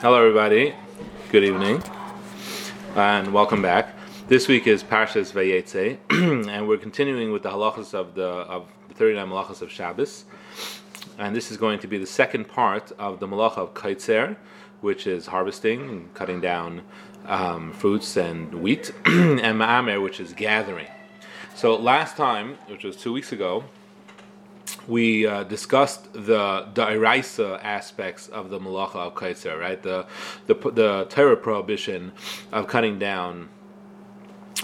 Hello, everybody. Good evening, and welcome back. This week is Parshas Vayetze, and we're continuing with the halachas of the of the 39 malachas of Shabbos, and this is going to be the second part of the malacha of Kaitzer, which is harvesting and cutting down um, fruits and wheat, and Ma'amer, which is gathering. So last time, which was two weeks ago, we uh, discussed the da'iraisa aspects of the malacha of kaitzer, right? The the the Torah prohibition of cutting down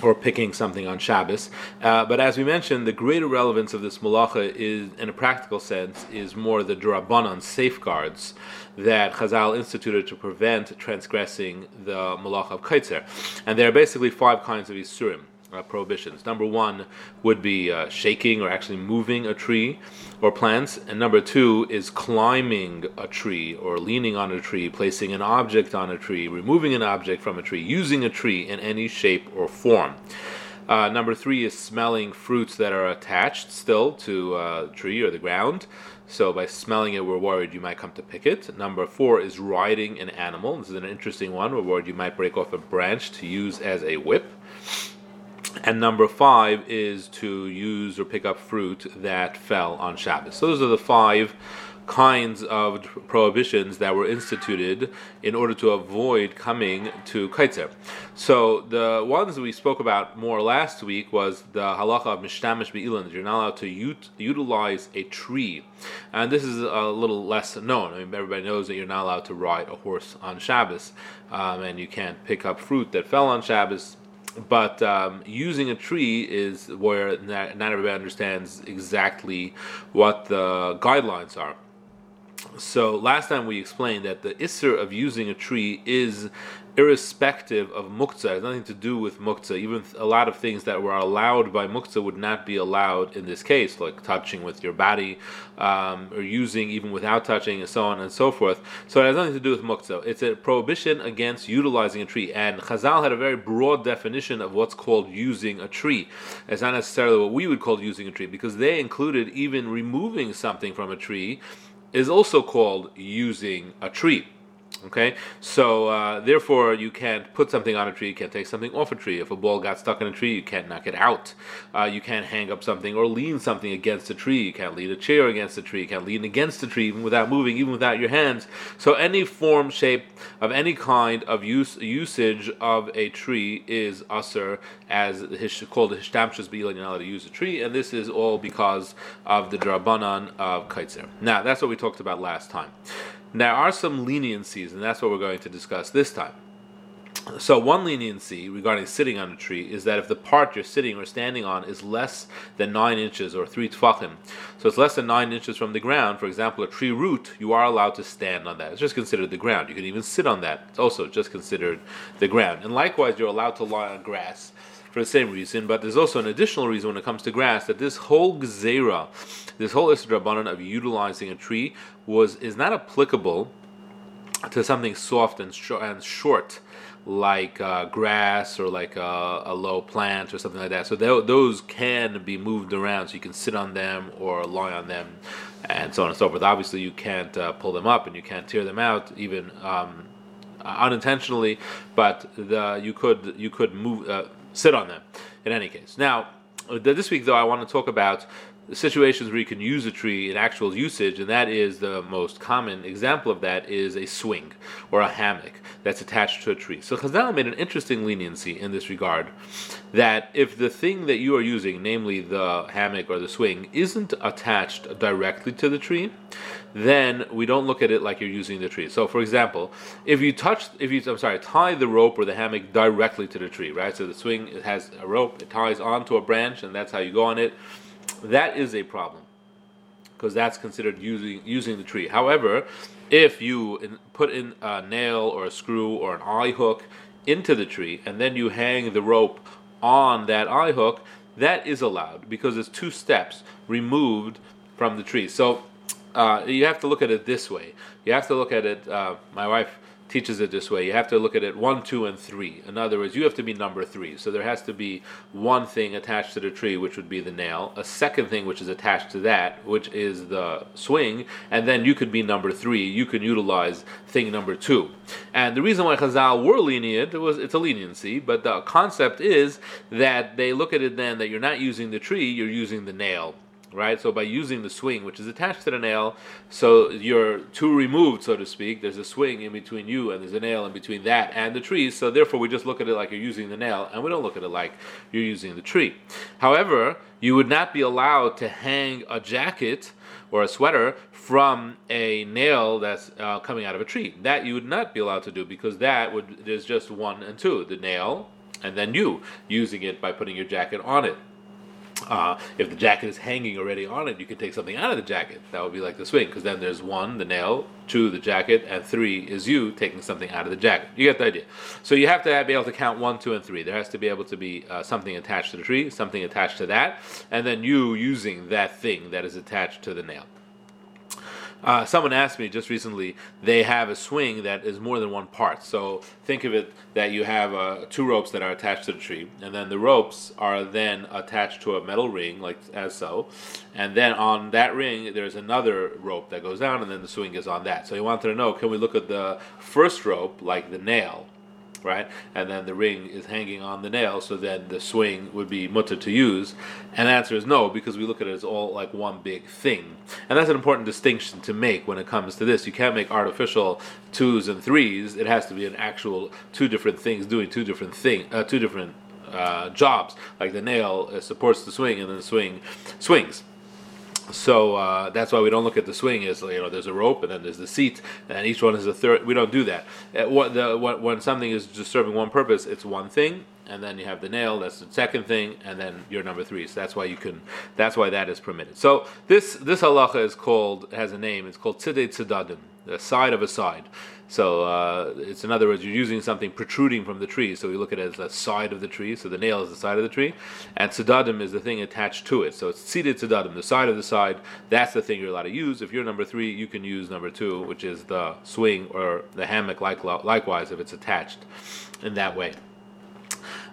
or picking something on Shabbos. Uh, but as we mentioned, the greater relevance of this malacha is, in a practical sense, is more the drabanan safeguards that Chazal instituted to prevent transgressing the malacha of kaitzer. And there are basically five kinds of isurim uh, prohibitions. Number one would be uh, shaking or actually moving a tree or plants, and number two is climbing a tree or leaning on a tree, placing an object on a tree, removing an object from a tree, using a tree in any shape or form. Uh, number three is smelling fruits that are attached still to a uh, tree or the ground. So by smelling it, we're worried you might come to pick it. Number four is riding an animal. This is an interesting one. We're worried you might break off a branch to use as a whip. And number five is to use or pick up fruit that fell on Shabbos. So those are the five kinds of prohibitions that were instituted in order to avoid coming to kaitzer. So the ones we spoke about more last week was the halacha of mishtamish be'ilan, that you're not allowed to ut- utilize a tree. And this is a little less known. I mean, everybody knows that you're not allowed to ride a horse on Shabbos, um, and you can't pick up fruit that fell on Shabbos but um, using a tree is where not, not everybody understands exactly what the guidelines are. So last time we explained that the isser of using a tree is irrespective of muktzah. It has nothing to do with muktzah. Even a lot of things that were allowed by muktzah would not be allowed in this case, like touching with your body, um, or using even without touching, and so on and so forth. So it has nothing to do with muktzah. It's a prohibition against utilizing a tree. And Chazal had a very broad definition of what's called using a tree. It's not necessarily what we would call using a tree, because they included even removing something from a tree is also called using a tree. Okay, so uh, therefore you can't put something on a tree, you can't take something off a tree. If a ball got stuck in a tree, you can't knock it out. Uh, you can't hang up something or lean something against a tree. You can't lean a chair against a tree. You can't lean against a tree even without moving, even without your hands. So any form, shape of any kind of use usage of a tree is assur, as his, called the hishtamshus b'ilan. You're not allowed to use a tree, and this is all because of the drabanan of kaitzer. Now that's what we talked about last time. There are some leniencies, and that's what we're going to discuss this time. So, one leniency regarding sitting on a tree is that if the part you're sitting or standing on is less than nine inches or three tfachim, so it's less than nine inches from the ground, for example, a tree root, you are allowed to stand on that. It's just considered the ground. You can even sit on that. It's also just considered the ground. And likewise, you're allowed to lie on grass for the same reason, but there's also an additional reason when it comes to grass that this whole gzera, this whole isur drabanan of utilizing a tree was is not applicable to something soft and, sh- and short like uh, grass or like a, a, low plant or something like that. So th- those can be moved around, so you can sit on them or lie on them, and so on and so forth. Obviously, you can't uh, pull them up and you can't tear them out, even um, unintentionally. But the, you could you could move uh, sit on them. In any case, now uh, this week though, I want to talk about the situations where you can use a tree in actual usage, and that is the most common example of that is a swing or a hammock that's attached to a tree. So Chazal made an interesting leniency in this regard that if the thing that you are using, namely the hammock or the swing, isn't attached directly to the tree, then we don't look at it like you're using the tree. So, for example, if you touch, if you, I'm sorry, tie the rope or the hammock directly to the tree, right? So the swing it has a rope, it ties onto a branch, and that's how you go on it that is a problem because that's considered using using the tree. However, if you in, put in a nail or a screw or an eye hook into the tree and then you hang the rope on that eye hook, that is allowed because it's two steps removed from the tree. So uh, you have to look at it this way. You have to look at it. Uh, my wife teaches it this way. You have to look at it one, two, and three. In other words, you have to be number three. So there has to be one thing attached to the tree, which would be the nail, a second thing which is attached to that, which is the swing, and then you could be number three. You can utilize thing number two. And the reason why Chazal were lenient was it's a leniency, but the concept is that they look at it then that you're not using the tree, you're using the nail right? So by using the swing, which is attached to the nail, so you're two removed, so to speak. There's a swing in between you, and there's a nail in between that and the tree. So therefore, we just look at it like you're using the nail, and we don't look at it like you're using the tree. However, you would not be allowed to hang a jacket or a sweater from a nail that's uh, coming out of a tree. That you would not be allowed to do because that would there's just one and two, the nail and then you using it by putting your jacket on it. Uh, if the jacket is hanging already on it, you can take something out of the jacket. That would be like the swing, because then there's one, the nail, two, the jacket, and three is you taking something out of the jacket. You get the idea. So you have to be able to count one, two, and three. There has to be able to be uh, something attached to the tree, something attached to that, and then you using that thing that is attached to the nail. Uh, someone asked me just recently, they have a swing that is more than one part. So think of it that you have uh, two ropes that are attached to the tree, and then the ropes are then attached to a metal ring, like as so. And then on that ring, there's another rope that goes down, and then the swing is on that. So you wanted to know can we look at the first rope, like the nail? Right? And then the ring is hanging on the nail, so then the swing would be mutar to use. And the answer is no, because we look at it as all like one big thing. And that's an important distinction to make when it comes to this. You can't make artificial twos and threes. It has to be an actual two different things doing two different thing, uh, two different uh, jobs. Like the nail uh, supports the swing, and then the swing swings. So uh, that's why we don't look at the swing as you know there's a rope and then there's the seat and each one is a third. We don't do that. Uh, what the, what, when something is just serving one purpose, it's one thing, and then you have the nail. That's the second thing, and then you're number three. So that's why you can. That's why that is permitted. So this this halacha is called has a name. It's called tzidei tzedadim, the side of a side. So uh, it's in other words, you're using something protruding from the tree. So we look at it as the side of the tree. So the nail is the side of the tree, and tzedadim is the thing attached to it. So it's tzidei tzedadim, the side of the side. That's the thing you're allowed to use. If you're number three, you can use number two, which is the swing or the hammock. Like, likewise, if it's attached in that way.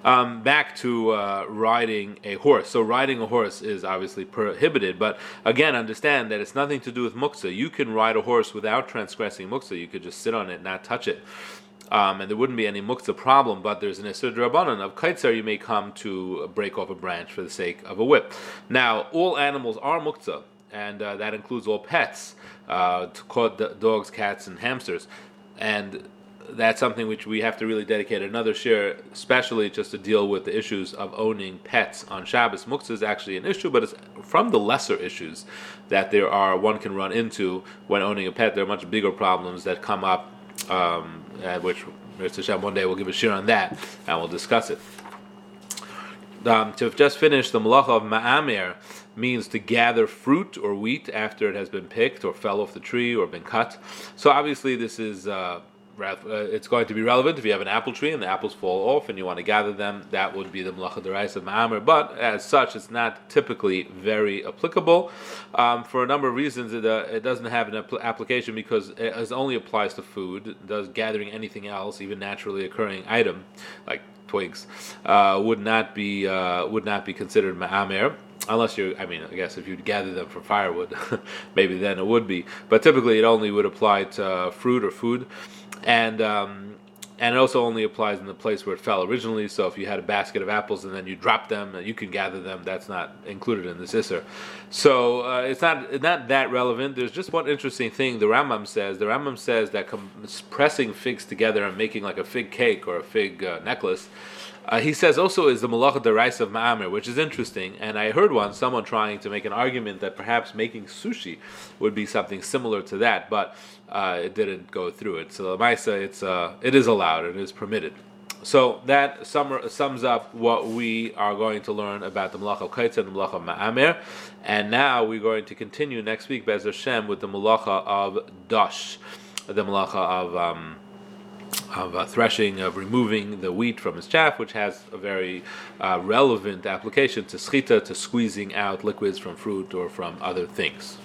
Um, back to uh, riding a horse. So riding a horse is obviously prohibited, but again, understand that it's nothing to do with muktzah. You can ride a horse without transgressing muktzah. You could just sit on it, and not touch it. Um, and there wouldn't be any muktzah problem, but there's an Isser Rabbanan of kaitzer you may come to break off a branch for the sake of a whip. Now, all animals are muktzah, and uh, that includes all pets, uh, dogs, cats, and hamsters. And that's something which we have to really dedicate another shiur, especially just to deal with the issues of owning pets on Shabbos. Muktzah is actually an issue, but it's from the lesser issues that there are one can run into when owning a pet. There are much bigger problems that come up, um, which one day we'll give a shiur on that and we'll discuss it. Um, to have just finished the malacha of ma'amir means to gather fruit or wheat after it has been picked or fell off the tree or been cut. So obviously this is. Uh, it's going to be relevant if you have an apple tree and the apples fall off and you want to gather them. That would be the malacha derais of ma'amer. But as such, it's not typically very applicable um, for a number of reasons. It, uh, it doesn't have an apl- application because it only applies to food. Does gathering anything else, even naturally occurring item like twigs, uh, would not be uh, would not be considered ma'amer unless you I mean I guess if you'd gather them for firewood maybe then it would be but typically it only would apply to uh, fruit or food and um, and it also only applies in the place where it fell originally. So if you had a basket of apples and then you drop them, you can gather them. That's not included in this isser. So uh, it's not not that relevant. There's just one interesting thing the Rambam says. The Rambam says that pressing figs together and making like a fig cake or a fig uh, necklace uh, he says also is the malacha derais of ma'amir, which is interesting. And I heard once someone trying to make an argument that perhaps making sushi would be something similar to that, but uh, it didn't go through it. So the Maisa, it's uh, it is allowed, it is permitted. So that sums up what we are going to learn about the malacha of kaitz and the malacha of Ma'amir. And now we're going to continue next week, Bez Hashem, with the malacha of dash, the malacha of. Um, of uh, threshing, of removing the wheat from its chaff, which has a very uh, relevant application to schita, to squeezing out liquids from fruit or from other things.